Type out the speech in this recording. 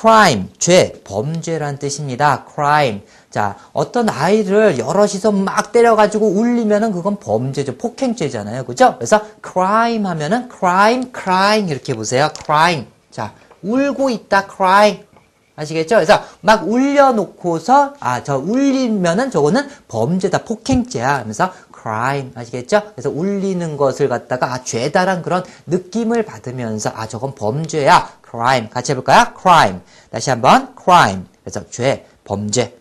crime, 죄, 범죄란 뜻입니다. crime. 자, 어떤 아이를 여럿이서 막 때려가지고 울리면은 그건 범죄죠. 폭행죄잖아요. 그죠? 그래서 crime 하면은 crime, crying 이렇게 보세요. crime. 자, 울고 있다, crying. 아시겠죠? 그래서 막 울려놓고서 아 저 울리면은 저거는 범죄다 폭행죄야 하면서 crime 아시겠죠? 그래서 울리는 것을 갖다가 아 죄다란 그런 느낌을 받으면서 아 저건 범죄야. crime. 같이 해볼까요? crime. 다시 한번 crime. 그래서 죄 범죄